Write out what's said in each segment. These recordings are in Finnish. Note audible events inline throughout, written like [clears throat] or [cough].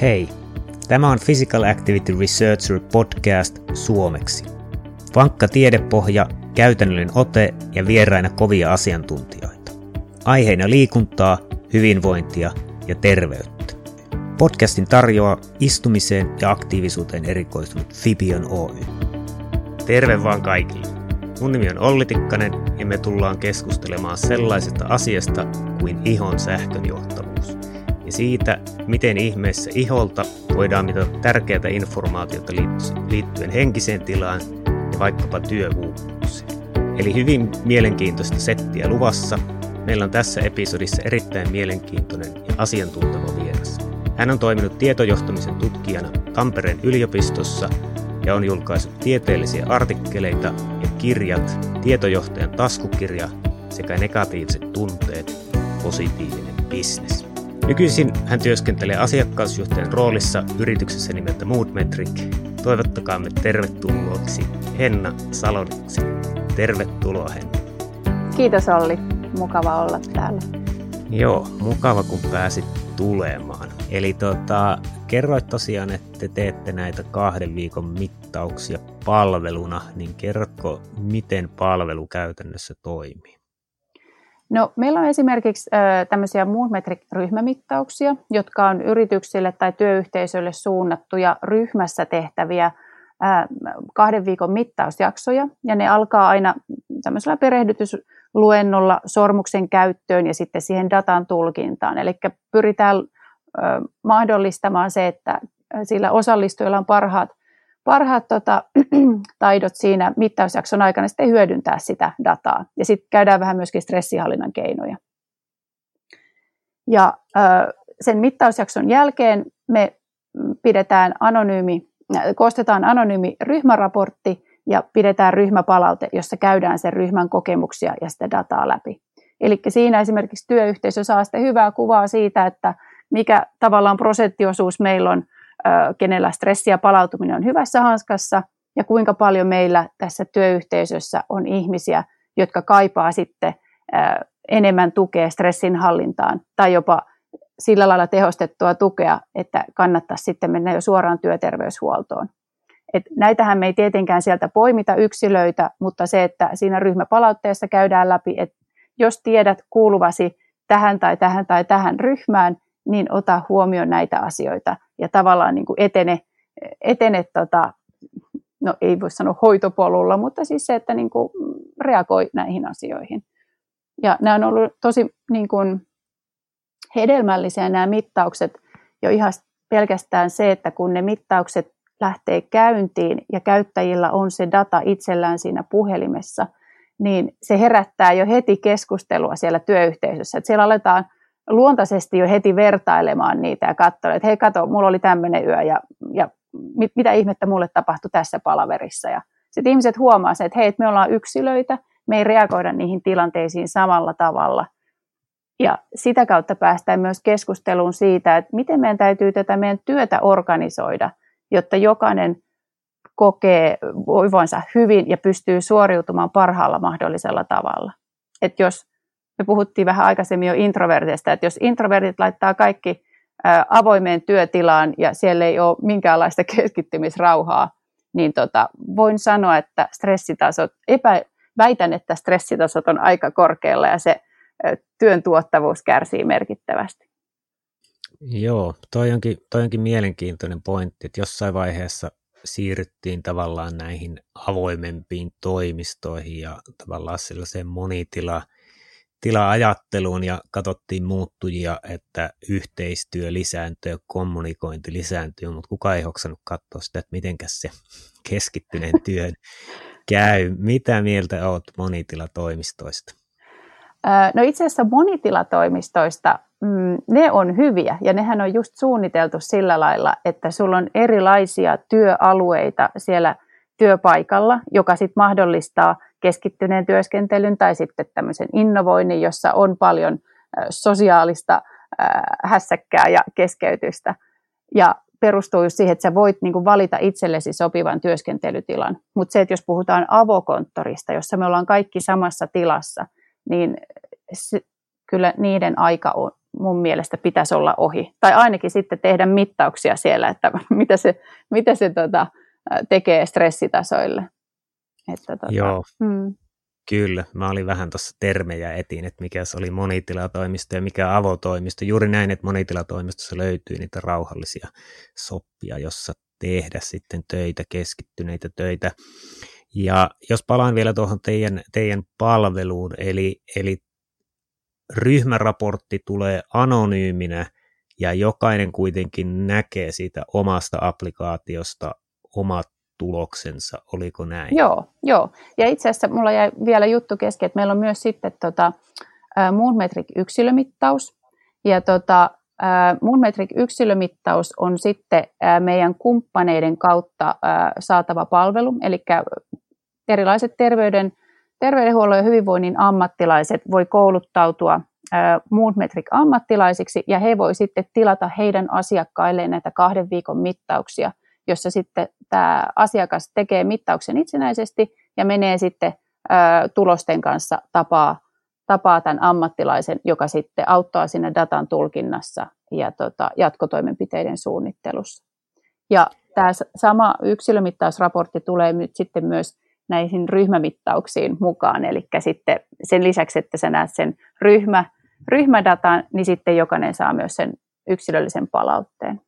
Hei, tämä on Physical Activity Researcher podcast suomeksi. Vankka tiedepohja, käytännöllinen ote ja vieraina kovia asiantuntijoita. Aiheina liikuntaa, hyvinvointia ja terveyttä. Podcastin tarjoaa istumiseen ja aktiivisuuteen erikoistunut Fibion Oy. Terve vaan kaikille! Mun nimi on Olli Tikkanen ja me tullaan keskustelemaan sellaisesta asiasta kuin ihon sähkönjohtavuus ja siitä, miten ihmeessä iholta voidaan mitata tärkeää informaatiota liittyen henkiseen tilaan ja vaikkapa työuupumukseen. Eli hyvin mielenkiintoista settiä luvassa. Meillä on tässä episodissa erittäin mielenkiintoinen ja asiantunteva vieras. Hän on toiminut tietojohtamisen tutkijana Tampereen yliopistossa ja on julkaissut tieteellisiä artikkeleita ja kirjat, tietojohtajan taskukirja sekä negatiiviset tunteet, positiivinen bisnes. Nykyisin hän työskentelee asiakkausjohtajan roolissa yrityksessä nimeltä Moodmetric. Toivottakaamme tervetulleeksi Henna Saloniksi. Tervetuloa Henna. Kiitos Olli, mukava olla täällä. Joo, mukava kun pääsit tulemaan. Eli tota, kerroit tosiaan, että te teette näitä kahden viikon mittauksia palveluna, niin kerrotko, miten palvelu käytännössä toimii? No, meillä on esimerkiksi tämmöisiä Moonmetric-ryhmämittauksia, jotka on yrityksille tai työyhteisöille suunnattuja ryhmässä tehtäviä kahden viikon mittausjaksoja. Ja ne alkaa aina tämmöisellä perehdytysluennolla sormuksen käyttöön ja sitten siihen datan tulkintaan. Eli pyritään mahdollistamaan se, että sillä osallistujilla on parhaat parhaat tota, [clears throat] taidot siinä mittausjakson aikana sitten hyödyntää sitä dataa. Ja sitten käydään vähän myöskin stressihallinnan keinoja. Ja sen mittausjakson jälkeen me pidetään anonyymi, koostetaan anonyymi ryhmäraportti ja pidetään ryhmäpalaute, jossa käydään sen ryhmän kokemuksia ja sitä dataa läpi. Eli siinä esimerkiksi työyhteisö saa sitten hyvää kuvaa siitä, että mikä tavallaan prosenttiosuus meillä on kenellä stressi ja palautuminen on hyvässä hanskassa ja kuinka paljon meillä tässä työyhteisössä on ihmisiä, jotka kaipaa sitten enemmän tukea stressin hallintaan tai jopa sillä lailla tehostettua tukea, että kannattaisi sitten mennä jo suoraan työterveyshuoltoon. Et näitähän me ei tietenkään sieltä poimita yksilöitä, mutta se, että siinä ryhmäpalautteessa käydään läpi, että jos tiedät kuuluvasi tähän tai tähän tai tähän ryhmään, niin ota huomioon näitä asioita ja tavallaan niin kuin etene, etene tota, no ei voi sanoa hoitopolulla, mutta siis se, että niin kuin reagoi näihin asioihin. Ja nämä on ollut tosi niin kuin hedelmällisiä nämä mittaukset jo ihan pelkästään se, että kun ne mittaukset lähtee käyntiin ja käyttäjillä on se data itsellään siinä puhelimessa, niin se herättää jo heti keskustelua siellä työyhteisössä. Että siellä aletaan luontaisesti jo heti vertailemaan niitä ja katsoa, että hei kato, mulla oli tämmöinen yö ja, ja mit, mitä ihmettä mulle tapahtui tässä palaverissa. Ja sitten ihmiset huomaa se, että hei, että me ollaan yksilöitä, me ei reagoida niihin tilanteisiin samalla tavalla. Ja sitä kautta päästään myös keskusteluun siitä, että miten meidän täytyy tätä meidän työtä organisoida, jotta jokainen kokee voivansa hyvin ja pystyy suoriutumaan parhaalla mahdollisella tavalla. Että jos me puhuttiin vähän aikaisemmin jo introvertista, että jos introvertit laittaa kaikki avoimeen työtilaan ja siellä ei ole minkäänlaista [laughs] keskittymisrauhaa, niin tota, voin sanoa, että stressitasot, epä, väitän, että stressitasot on aika korkealla ja se työn tuottavuus kärsii merkittävästi. Joo, toi onkin, toi onkin mielenkiintoinen pointti, että jossain vaiheessa siirryttiin tavallaan näihin avoimempiin toimistoihin ja tavallaan sellaiseen monitila tila-ajatteluun ja katsottiin muuttujia, että yhteistyö lisääntyy ja kommunikointi lisääntyy, mutta kuka ei hoksannut katsoa sitä, että mitenkäs se keskittyneen työn käy. Mitä mieltä olet monitilatoimistoista? No itse asiassa monitilatoimistoista mm, ne on hyviä ja nehän on just suunniteltu sillä lailla, että sulla on erilaisia työalueita siellä työpaikalla, joka sitten mahdollistaa keskittyneen työskentelyn tai sitten tämmöisen innovoinnin, jossa on paljon sosiaalista hässäkkää ja keskeytystä. Ja perustuu just siihen, että sä voit niin valita itsellesi sopivan työskentelytilan. Mutta se, että jos puhutaan avokonttorista, jossa me ollaan kaikki samassa tilassa, niin se, kyllä niiden aika on, mun mielestä pitäisi olla ohi. Tai ainakin sitten tehdä mittauksia siellä, että [laughs] mitä se, mitä se tota, tekee stressitasoille. Että, tota, Joo, mm. kyllä. Mä olin vähän tuossa termejä etiin, että mikä se oli monitilatoimisto ja mikä avotoimisto. Juuri näin, että monitilatoimistossa löytyy niitä rauhallisia soppia, jossa tehdä sitten töitä, keskittyneitä töitä. Ja jos palaan vielä tuohon teidän, teidän palveluun, eli, eli ryhmäraportti tulee anonyyminä ja jokainen kuitenkin näkee siitä omasta applikaatiosta omat tuloksensa, oliko näin? Joo, joo. Ja itse asiassa mulla jäi vielä juttu kesken, että meillä on myös sitten tota, Moonmetric yksilömittaus. Ja tota, Moonmetric yksilömittaus on sitten meidän kumppaneiden kautta saatava palvelu, eli erilaiset terveyden, terveydenhuollon ja hyvinvoinnin ammattilaiset voi kouluttautua Moonmetric-ammattilaisiksi ja he voi sitten tilata heidän asiakkailleen näitä kahden viikon mittauksia, jossa sitten tämä asiakas tekee mittauksen itsenäisesti ja menee sitten tulosten kanssa tapaa, tapaa tämän ammattilaisen, joka sitten auttaa siinä datan tulkinnassa ja tota, jatkotoimenpiteiden suunnittelussa. Ja tämä sama yksilömittausraportti tulee nyt sitten myös näihin ryhmämittauksiin mukaan. Eli sitten sen lisäksi, että sä näet sen ryhmä, ryhmädatan, niin sitten jokainen saa myös sen yksilöllisen palautteen.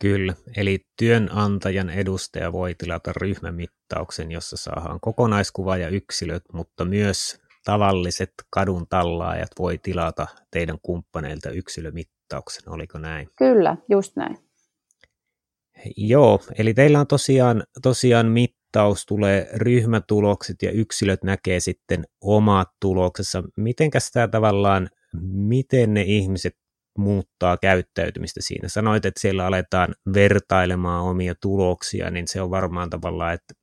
Kyllä, eli työnantajan edustaja voi tilata ryhmämittauksen, jossa saadaan kokonaiskuva ja yksilöt, mutta myös tavalliset kadun tallaajat voi tilata teidän kumppaneilta yksilömittauksen, oliko näin? Kyllä, just näin. Joo, eli teillä on tosiaan, tosiaan mittaus, tulee ryhmätulokset ja yksilöt näkee sitten omat tuloksensa. Mitenkäs tämä tavallaan, miten ne ihmiset muuttaa käyttäytymistä siinä? Sanoit, että siellä aletaan vertailemaan omia tuloksia, niin se on varmaan tavallaan, että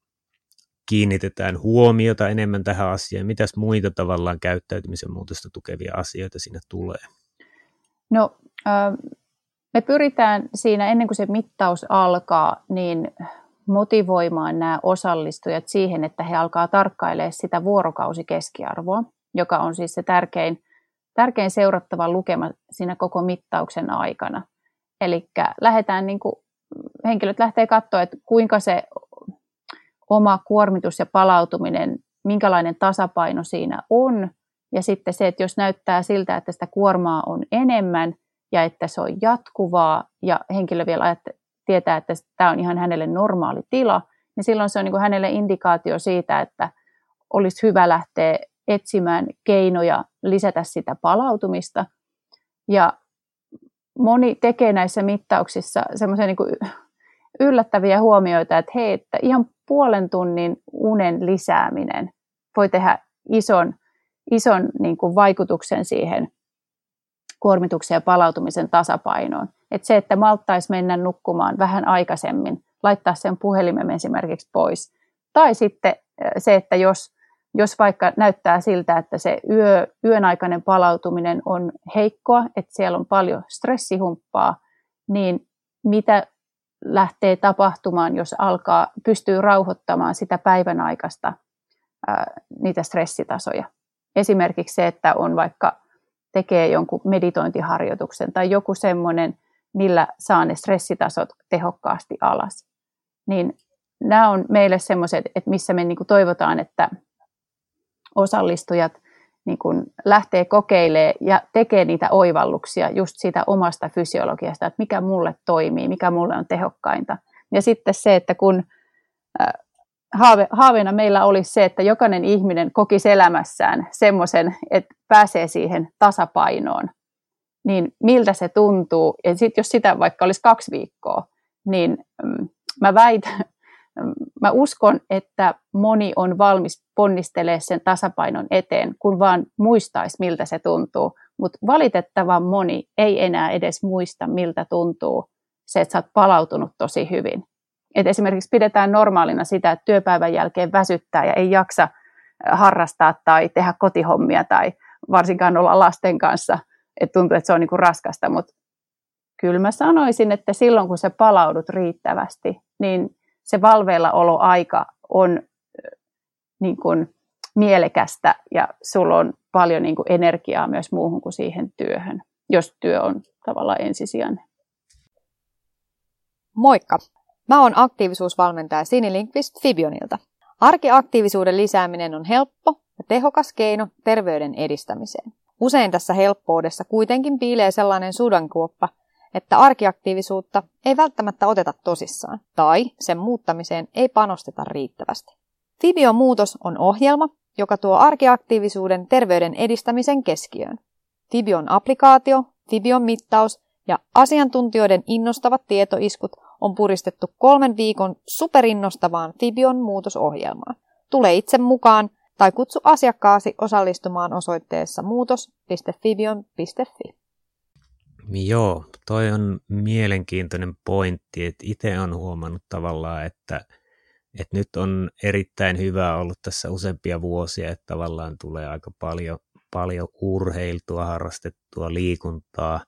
kiinnitetään huomiota enemmän tähän asiaan. Mitäs muita tavallaan käyttäytymisen muutosta tukevia asioita sinne tulee? No, me pyritään siinä ennen kuin se mittaus alkaa, niin motivoimaan nämä osallistujat siihen, että he alkaa tarkkailemaan sitä vuorokausikeskiarvoa, joka on siis se tärkein, tärkein seurattava lukema siinä koko mittauksen aikana. Eli lähdetään niin kuin, henkilöt lähtee katsoa, että kuinka se oma kuormitus ja palautuminen, minkälainen tasapaino siinä on. Ja sitten se, että jos näyttää siltä, että sitä kuormaa on enemmän ja että se on jatkuvaa ja henkilö vielä tietää, että tämä on ihan hänelle normaali tila, niin silloin se on niin kuin hänelle indikaatio siitä, että olisi hyvä lähteä etsimään keinoja lisätä sitä palautumista. Ja moni tekee näissä mittauksissa semmoisia niin yllättäviä huomioita, että hei, että ihan puolen tunnin unen lisääminen voi tehdä ison, ison niin kuin vaikutuksen siihen kuormituksen ja palautumisen tasapainoon. Että se, että malttaisi mennä nukkumaan vähän aikaisemmin, laittaa sen puhelimen esimerkiksi pois. Tai sitten se, että jos, jos vaikka näyttää siltä, että se yö, yön aikainen palautuminen on heikkoa, että siellä on paljon stressihumppaa, niin mitä lähtee tapahtumaan, jos alkaa, pystyy rauhoittamaan sitä päivän aikaista ää, niitä stressitasoja. Esimerkiksi se, että on vaikka tekee jonkun meditointiharjoituksen tai joku semmoinen, millä saa ne stressitasot tehokkaasti alas. Niin nämä on meille semmoiset, että missä me niin toivotaan, että osallistujat niin kuin lähtee kokeilemaan ja tekee niitä oivalluksia just siitä omasta fysiologiasta, että mikä mulle toimii, mikä mulle on tehokkainta. Ja sitten se, että kun haave, haaveena meillä olisi se, että jokainen ihminen kokisi elämässään semmoisen, että pääsee siihen tasapainoon, niin miltä se tuntuu. Ja sitten jos sitä vaikka olisi kaksi viikkoa, niin mm, mä väitän, mä uskon, että moni on valmis ponnistelemaan sen tasapainon eteen, kun vaan muistaisi, miltä se tuntuu. Mutta valitettavan moni ei enää edes muista, miltä tuntuu se, että sä oot palautunut tosi hyvin. Et esimerkiksi pidetään normaalina sitä, että työpäivän jälkeen väsyttää ja ei jaksa harrastaa tai tehdä kotihommia tai varsinkaan olla lasten kanssa, että tuntuu, että se on niin kuin raskasta, mutta kyllä mä sanoisin, että silloin kun sä palaudut riittävästi, niin se valveillaoloaika on niin kuin mielekästä ja sulla on paljon niin kuin energiaa myös muuhun kuin siihen työhön. jos työ on tavallaan ensisijainen. Moikka! Mä oon aktiivisuusvalmentaja Sini Linkvist Fibionilta. Arkiaktiivisuuden lisääminen on helppo ja tehokas keino terveyden edistämiseen. Usein tässä helppoudessa kuitenkin piilee sellainen sudankuoppa, että arkiaktiivisuutta ei välttämättä oteta tosissaan tai sen muuttamiseen ei panosteta riittävästi. Fibion muutos on ohjelma, joka tuo arkiaktiivisuuden terveyden edistämisen keskiöön. Fibion applikaatio, Fibion mittaus ja asiantuntijoiden innostavat tietoiskut on puristettu kolmen viikon superinnostavaan Fibion muutosohjelmaan. Tule itse mukaan tai kutsu asiakkaasi osallistumaan osoitteessa muutos.fibion.fi. Joo, toi on mielenkiintoinen pointti, että itse on huomannut tavallaan, että, että nyt on erittäin hyvä ollut tässä useampia vuosia, että tavallaan tulee aika paljon, paljon urheiltua, harrastettua liikuntaa,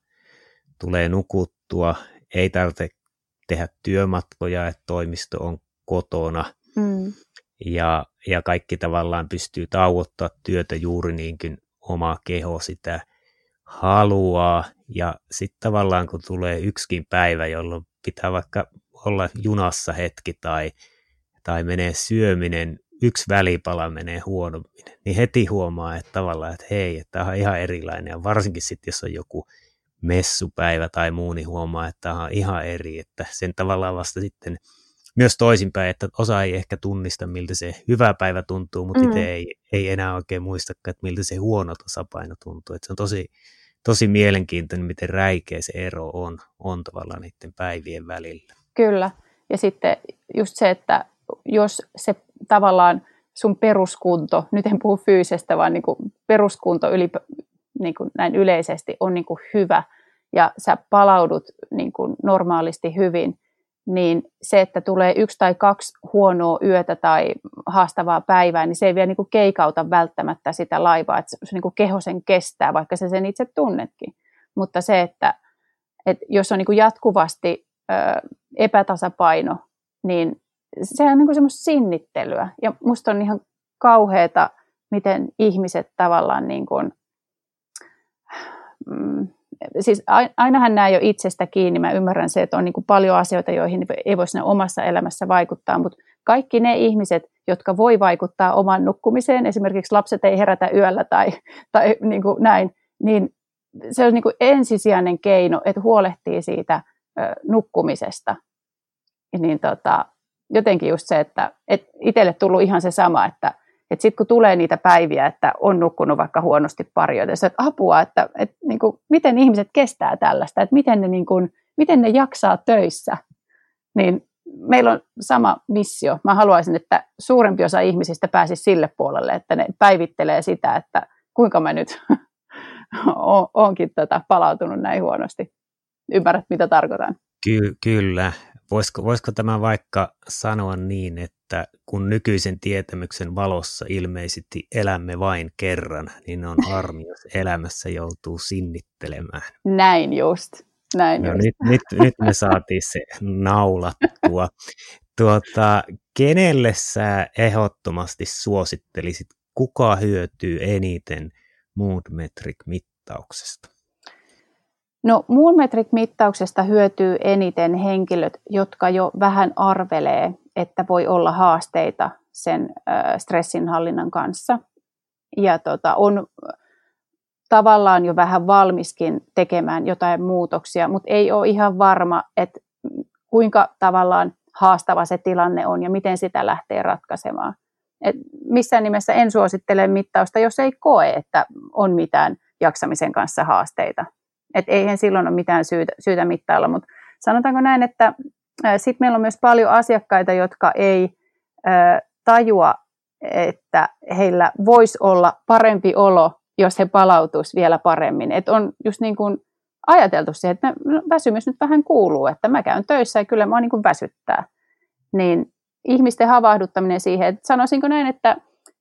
tulee nukuttua, ei tarvitse tehdä työmatkoja, että toimisto on kotona mm. ja, ja kaikki tavallaan pystyy tauottaa työtä juuri niin kuin oma keho sitä haluaa. Ja sitten tavallaan kun tulee yksikin päivä, jolloin pitää vaikka olla junassa hetki tai, tai menee syöminen, yksi välipala menee huonommin, niin heti huomaa, että tavallaan, että hei, että tämä on ihan erilainen. Ja varsinkin sitten, jos on joku messupäivä tai muu, niin huomaa, että tämä on ihan eri, että sen tavallaan vasta sitten myös toisinpäin, että osa ei ehkä tunnista, miltä se hyvä päivä tuntuu, mutta mm. itse ei, ei enää oikein muistakaan, että miltä se huono tasapaino tuntuu. Että se on tosi, tosi mielenkiintoinen, miten räikeä se ero on, on tavallaan niiden päivien välillä. Kyllä. Ja sitten just se, että jos se tavallaan sun peruskunto, nyt en puhu fyysisestä, vaan niin kuin peruskunto yli, niin kuin näin yleisesti on niin kuin hyvä ja sä palaudut niin kuin normaalisti hyvin, niin se, että tulee yksi tai kaksi huonoa yötä tai haastavaa päivää, niin se ei vielä niin kuin keikauta välttämättä sitä laivaa, että se niin kuin keho sen kestää, vaikka se sen itse tunnetkin. Mutta se, että, että jos on niin kuin jatkuvasti ö, epätasapaino, niin se on niin kuin semmoista sinnittelyä. Ja musta on ihan kauheata, miten ihmiset tavallaan niin kuin, mm, siis ainahan nämä ole itsestä kiinni. Mä ymmärrän se, että on niin kuin paljon asioita, joihin ei voi omassa elämässä vaikuttaa, mutta kaikki ne ihmiset, jotka voi vaikuttaa oman nukkumiseen, esimerkiksi lapset ei herätä yöllä tai, tai niin kuin näin, niin se on niin kuin ensisijainen keino, että huolehtii siitä nukkumisesta. Niin tota, jotenkin just se, että, että itselle tullut ihan se sama, että että sitten kun tulee niitä päiviä, että on nukkunut vaikka huonosti pari että apua, että, että niin kuin, miten ihmiset kestää tällaista, että miten ne, niin kuin, miten ne jaksaa töissä, niin meillä on sama missio. Mä haluaisin, että suurempi osa ihmisistä pääsisi sille puolelle, että ne päivittelee sitä, että kuinka mä nyt [laughs] oonkin tota palautunut näin huonosti. Ymmärrät, mitä tarkoitan? Ky- kyllä. Voisiko, voisiko tämä vaikka sanoa niin, että kun nykyisen tietämyksen valossa ilmeisesti elämme vain kerran, niin on [laughs] harmi, jos elämässä joutuu sinnittelemään. Näin just. Näin no, just. Nyt, nyt, nyt me saatiin se naulattua. Tuota, kenelle sä ehdottomasti suosittelisit, kuka hyötyy eniten Mood Metric-mittauksesta? No Moonmetric-mittauksesta hyötyy eniten henkilöt, jotka jo vähän arvelee, että voi olla haasteita sen stressinhallinnan kanssa. Ja tota, on tavallaan jo vähän valmiskin tekemään jotain muutoksia, mutta ei ole ihan varma, että kuinka tavallaan haastava se tilanne on ja miten sitä lähtee ratkaisemaan. Et missään nimessä en suosittele mittausta, jos ei koe, että on mitään jaksamisen kanssa haasteita. Että eihän silloin ole mitään syytä, syytä mittailla, mutta sanotaanko näin, että sitten meillä on myös paljon asiakkaita, jotka ei tajua, että heillä voisi olla parempi olo, jos he palautuisi vielä paremmin. Että on just niin kuin ajateltu se, että no, väsymys nyt vähän kuuluu, että mä käyn töissä ja kyllä mua niin kuin väsyttää. Niin ihmisten havahduttaminen siihen, että sanoisinko näin, että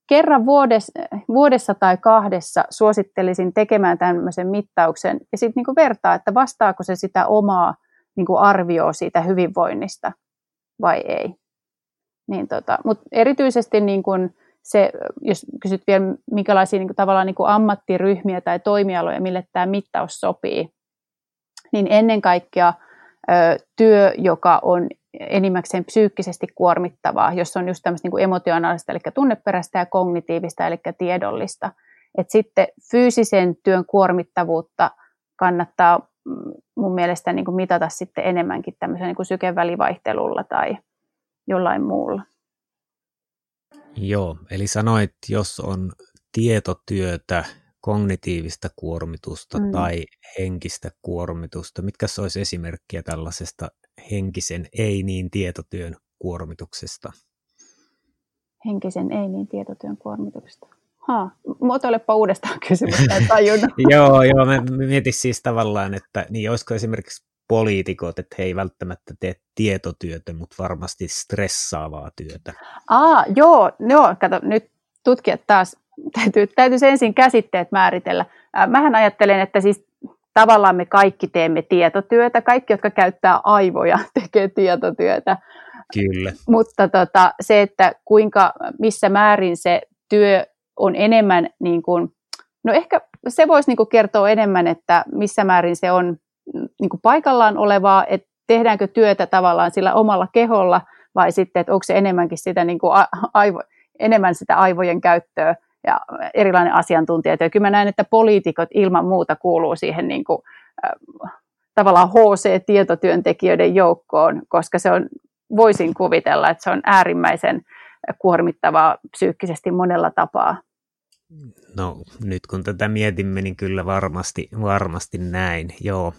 kerran vuodessa, vuodessa tai kahdessa suosittelisin tekemään tämmöisen mittauksen ja sitten niin vertaa, että vastaako se sitä omaa niin arvioa siitä hyvinvoinnista vai ei. Niin tota, Mutta erityisesti niin kuin se, jos kysyt vielä, minkälaisia niin kuin, tavallaan niin ammattiryhmiä tai toimialoja, mille tämä mittaus sopii, niin ennen kaikkea työ, joka on enimmäkseen psyykkisesti kuormittavaa, jos on just tämmöistä niin emotionaalista, eli tunneperäistä ja kognitiivista, eli tiedollista. Et sitten fyysisen työn kuormittavuutta kannattaa mm, mun mielestä niin kuin mitata sitten enemmänkin tämmöisellä niin kuin sykevälivaihtelulla tai jollain muulla. Joo, eli sanoit, jos on tietotyötä, kognitiivista kuormitusta mm. tai henkistä kuormitusta, mitkä olisi esimerkkiä tällaisesta henkisen ei niin tietotyön kuormituksesta? Henkisen ei niin tietotyön kuormituksesta. Ha, muotoilepa uudestaan [laughs] kysymystä, [laughs] tajunnut. joo, joo, mä mietin siis tavallaan, että niin olisiko esimerkiksi poliitikot, että he ei välttämättä tee tietotyötä, mutta varmasti stressaavaa työtä. Aa, joo, joo, kato, nyt tutkijat taas, täytyy, täytyisi ensin käsitteet määritellä. Äh, mähän ajattelen, että siis tavallaan me kaikki teemme tietotyötä, kaikki, jotka käyttää aivoja, [laughs] tekee tietotyötä. Kyllä. Mutta tota, se, että kuinka, missä määrin se työ on enemmän, niin kuin, no ehkä se voisi niin kuin kertoa enemmän, että missä määrin se on niin kuin paikallaan olevaa, että tehdäänkö työtä tavallaan sillä omalla keholla vai sitten, että onko se enemmänkin sitä niin kuin aivo, enemmän sitä aivojen käyttöä ja erilainen asiantuntijatyö. Kyllä mä näen, että poliitikot ilman muuta kuuluu siihen niin kuin, äh, tavallaan HC-tietotyöntekijöiden joukkoon, koska se on, voisin kuvitella, että se on äärimmäisen kuormittavaa psyykkisesti monella tapaa. No nyt kun tätä mietimme, niin kyllä varmasti, varmasti näin. Joo,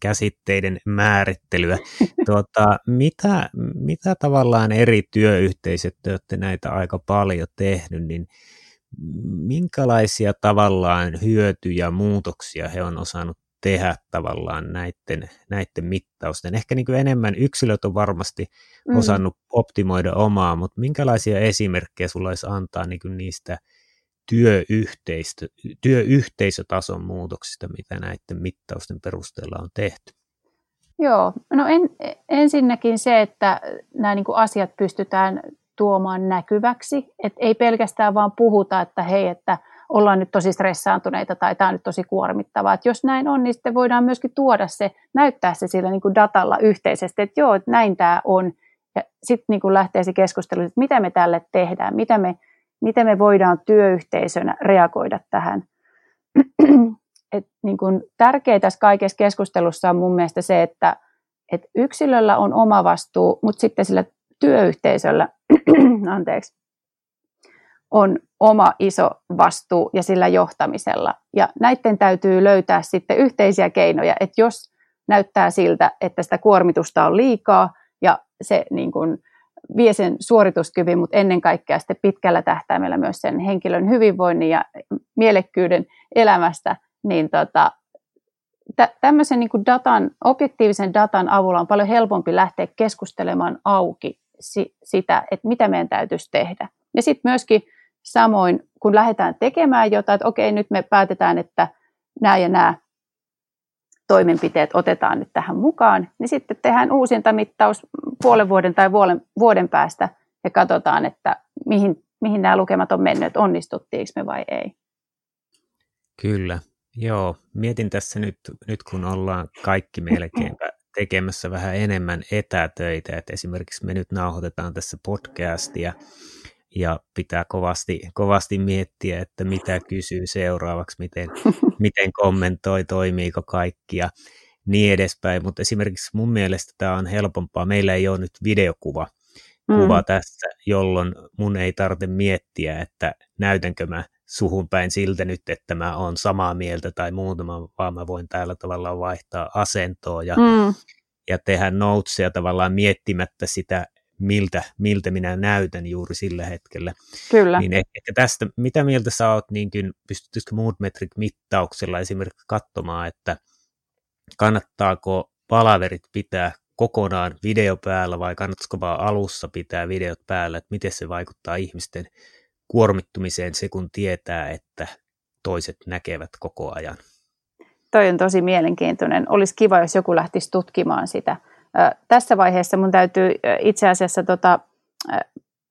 käsitteiden määrittelyä. [laughs] Tuota, mitä, mitä tavallaan eri työyhteisöt, te olette näitä aika paljon tehnyt, niin minkälaisia tavallaan hyötyjä, muutoksia he on osannut tehdä tavallaan näiden, näiden mittausten. Ehkä niin kuin enemmän yksilöt on varmasti mm. osannut optimoida omaa, mutta minkälaisia esimerkkejä sulla olisi antaa niin kuin niistä työyhteistö, työyhteisötason muutoksista, mitä näiden mittausten perusteella on tehty? Joo, no en, ensinnäkin se, että nämä niin kuin asiat pystytään tuomaan näkyväksi, että ei pelkästään vaan puhuta, että hei, että ollaan nyt tosi stressaantuneita tai tämä on nyt tosi kuormittavaa. Että jos näin on, niin sitten voidaan myöskin tuoda se, näyttää se sillä niin kuin datalla yhteisesti, että joo, että näin tämä on. Ja sitten niin lähtee se keskustelu, että mitä me tälle tehdään, mitä me, miten me voidaan työyhteisönä reagoida tähän. [clears throat] Et niin kuin tärkeää tässä kaikessa keskustelussa on mun mielestä se, että, että yksilöllä on oma vastuu, mutta sitten sillä työyhteisöllä [clears throat] anteeksi, on oma iso vastuu ja sillä johtamisella. Ja näiden täytyy löytää sitten yhteisiä keinoja, että jos näyttää siltä, että sitä kuormitusta on liikaa ja se niin kuin vie sen suorituskyvyn, mutta ennen kaikkea sitten pitkällä tähtäimellä myös sen henkilön hyvinvoinnin ja mielekkyyden elämästä, niin tota, tä- tämmöisen niin kuin datan, objektiivisen datan avulla on paljon helpompi lähteä keskustelemaan auki si- sitä, että mitä meidän täytyisi tehdä. Ja sitten myöskin samoin, kun lähdetään tekemään jotain, että okei, nyt me päätetään, että nämä ja nämä toimenpiteet otetaan nyt tähän mukaan, niin sitten tehdään uusintamittaus puolen vuoden tai vuoden, vuoden päästä ja katsotaan, että mihin, mihin nämä lukemat on mennyt, onnistuttiinko me vai ei. Kyllä, joo. Mietin tässä nyt, nyt kun ollaan kaikki melkein tekemässä vähän enemmän etätöitä, että esimerkiksi me nyt nauhoitetaan tässä podcastia ja pitää kovasti, kovasti miettiä, että mitä kysyy seuraavaksi, miten, [laughs] miten kommentoi, toimiiko kaikki ja niin edespäin, mutta esimerkiksi mun mielestä tämä on helpompaa, meillä ei ole nyt videokuva kuva mm. tässä, jolloin mun ei tarvitse miettiä, että näytänkö mä suhun päin siltä nyt, että mä oon samaa mieltä tai muuta, vaan mä voin täällä tavallaan vaihtaa asentoa ja, mm. ja tehdä notesia tavallaan miettimättä sitä, miltä, miltä minä näytän juuri sillä hetkellä. Kyllä. Niin ehkä tästä, mitä mieltä sä oot, niin pystytyisikö Moodmetric mittauksella esimerkiksi katsomaan, että kannattaako palaverit pitää kokonaan video päällä vai kannattaisiko vaan alussa pitää videot päällä, että miten se vaikuttaa ihmisten kuormittumiseen se, kun tietää, että toiset näkevät koko ajan. Toi on tosi mielenkiintoinen. Olisi kiva, jos joku lähtisi tutkimaan sitä. Tässä vaiheessa mun täytyy itse asiassa tota,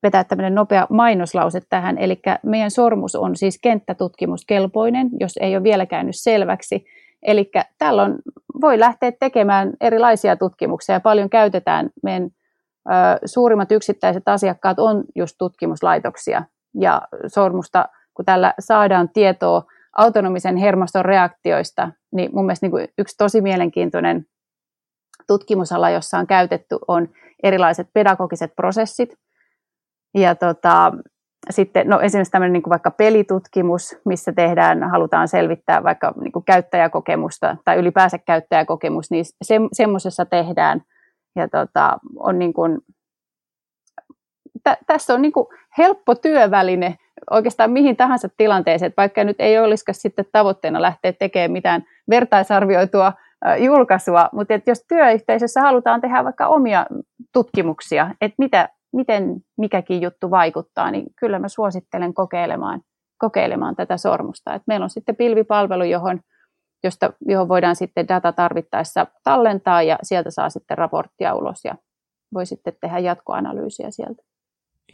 vetää tämmöinen nopea mainoslause tähän. Eli meidän sormus on siis kenttätutkimuskelpoinen, jos ei ole vielä käynyt selväksi. Eli tällöin voi lähteä tekemään erilaisia tutkimuksia ja paljon käytetään. Meidän ö, suurimmat yksittäiset asiakkaat on just tutkimuslaitoksia ja sormusta, kun tällä saadaan tietoa autonomisen hermoston reaktioista, niin mun mielestä niin kuin yksi tosi mielenkiintoinen tutkimusala, jossa on käytetty, on erilaiset pedagogiset prosessit. Ja tota, sitten no esimerkiksi tämmöinen niin kuin vaikka pelitutkimus, missä tehdään, halutaan selvittää vaikka niin kuin käyttäjäkokemusta tai ylipäänsä käyttäjäkokemus, niin se, semmoisessa tehdään. Ja tota, on niin kuin, tä, tässä on niin kuin helppo työväline oikeastaan mihin tahansa tilanteeseen, että vaikka nyt ei olisikaan sitten tavoitteena lähteä tekemään mitään vertaisarvioitua julkaisua, mutta että jos työyhteisössä halutaan tehdä vaikka omia tutkimuksia, että mitä, miten mikäkin juttu vaikuttaa, niin kyllä mä suosittelen kokeilemaan, kokeilemaan tätä sormusta. Et meillä on sitten pilvipalvelu, johon, josta, johon voidaan sitten data tarvittaessa tallentaa ja sieltä saa sitten raporttia ulos ja voi sitten tehdä jatkoanalyysiä sieltä.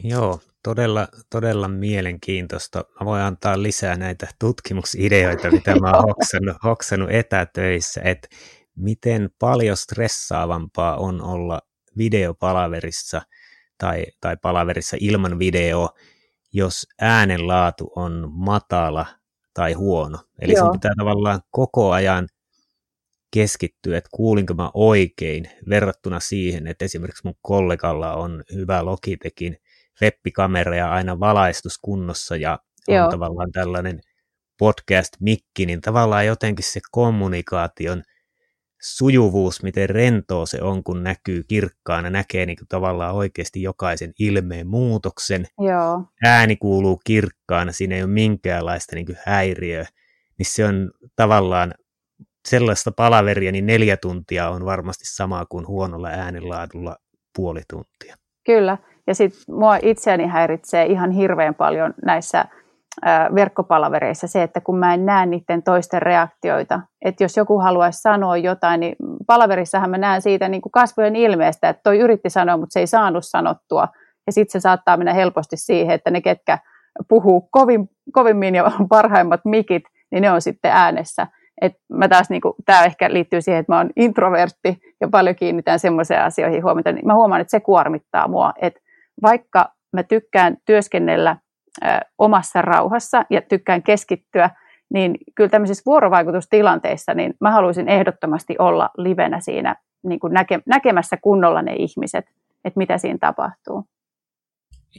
Joo, todella, todella mielenkiintoista. Mä voin antaa lisää näitä tutkimusideoita, mitä mä oon [laughs] hoksannut, hoksannut etätöissä, että miten paljon stressaavampaa on olla videopalaverissa tai, tai palaverissa ilman video, jos äänenlaatu on matala tai huono. Eli Joo. sun pitää tavallaan koko ajan keskittyä, että kuulinko mä oikein verrattuna siihen, että esimerkiksi mun kollegalla on hyvä Logitechin webbikamera ja aina valaistus kunnossa ja on Joo. tavallaan tällainen podcast-mikki, niin tavallaan jotenkin se kommunikaation sujuvuus, miten rentoa se on, kun näkyy kirkkaana, näkee niin kuin tavallaan oikeasti jokaisen ilmeen muutoksen. Joo. Ääni kuuluu kirkkaana, siinä ei ole minkäänlaista niin kuin häiriöä. Niin se on tavallaan sellaista palaveria, niin neljä tuntia on varmasti sama kuin huonolla äänenlaadulla puoli tuntia. Kyllä, ja sitten mua itseäni häiritsee ihan hirveän paljon näissä verkkopalavereissa se, että kun mä en näe niiden toisten reaktioita, että jos joku haluaisi sanoa jotain, niin palaverissahan mä näen siitä niin kuin kasvojen ilmeestä, että toi yritti sanoa, mutta se ei saanut sanottua. Ja sitten se saattaa mennä helposti siihen, että ne, ketkä puhuu kovin, kovimmin ja [laughs] parhaimmat mikit, niin ne on sitten äänessä. Et mä taas, niin tämä ehkä liittyy siihen, että mä oon introvertti ja paljon kiinnitän semmoisiin asioihin huomiota, niin mä huomaan, että se kuormittaa mua, että vaikka mä tykkään työskennellä omassa rauhassa ja tykkään keskittyä, niin kyllä tämmöisissä vuorovaikutustilanteissa, niin mä haluaisin ehdottomasti olla livenä siinä niin kuin näke, näkemässä kunnolla ne ihmiset, että mitä siinä tapahtuu.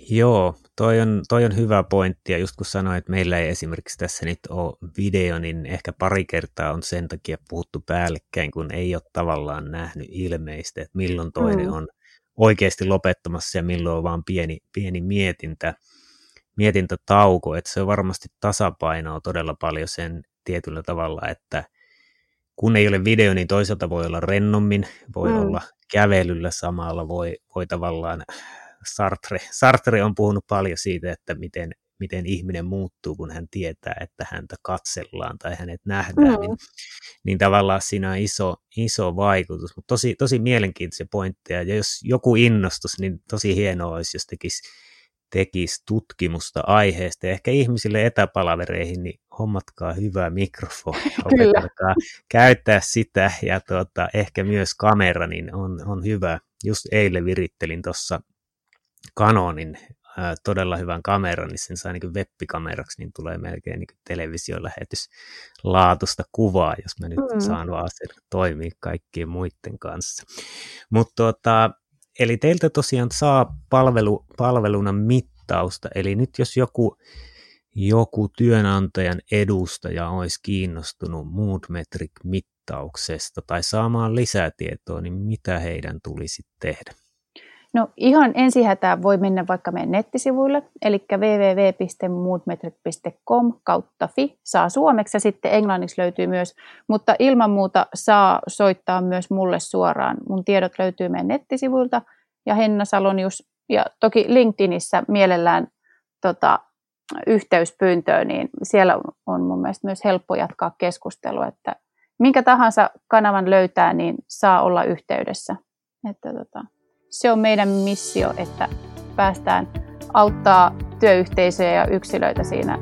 Joo, toi on, toi on hyvä pointti, ja just kun sanoin, että meillä ei esimerkiksi tässä nyt ole video, niin ehkä pari kertaa on sen takia puhuttu päällekkäin, kun ei ole tavallaan nähnyt ilmeistä, että milloin toinen mm. on oikeasti lopettamassa ja milloin on vaan pieni, pieni mietintä, mietintätauko, että se on varmasti tasapainoa todella paljon sen tietyllä tavalla, että kun ei ole video, niin toisaalta voi olla rennommin, voi mm. olla kävelyllä samalla, voi, voi tavallaan, Sartre, Sartre on puhunut paljon siitä, että miten miten ihminen muuttuu, kun hän tietää, että häntä katsellaan tai hänet nähdään, mm. niin, niin tavallaan siinä on iso, iso vaikutus. Mutta tosi, tosi mielenkiintoisia pointteja, ja jos joku innostus, niin tosi hienoa olisi, jos tekisi tekisi tutkimusta aiheesta ja ehkä ihmisille etäpalavereihin, niin hommatkaa hyvää mikrofonia, [laughs] opetelkaa käyttää sitä ja tuota, ehkä myös kamera, niin on, on hyvä. Just eilen virittelin tuossa Canonin todella hyvän kameran, niin sen saa niin webbikameraksi, niin tulee melkein niin televisiolähetyslaatusta kuvaa, jos mä nyt mm. saan vaan sen toimia kaikkien muiden kanssa. Mutta tuota, eli teiltä tosiaan saa palvelu, palveluna mittausta, eli nyt jos joku, joku työnantajan edustaja olisi kiinnostunut Moodmetric mittauksesta tai saamaan lisätietoa, niin mitä heidän tulisi tehdä? No ihan ensihätään voi mennä vaikka meidän nettisivuille, eli www.moodmetric.com kautta fi saa suomeksi ja sitten englanniksi löytyy myös, mutta ilman muuta saa soittaa myös mulle suoraan. Mun tiedot löytyy meidän nettisivuilta ja Henna Salonius ja toki LinkedInissä mielellään tota, yhteyspyyntöön, niin siellä on mun mielestä myös helppo jatkaa keskustelua, että minkä tahansa kanavan löytää, niin saa olla yhteydessä. Että tota, se on meidän missio, että päästään auttaa työyhteisöjä ja yksilöitä siinä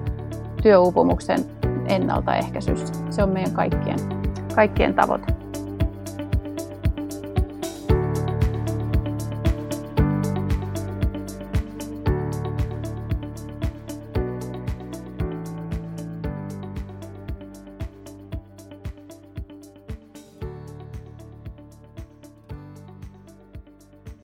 työuupumuksen ennaltaehkäisyssä. Se on meidän kaikkien, kaikkien tavoite.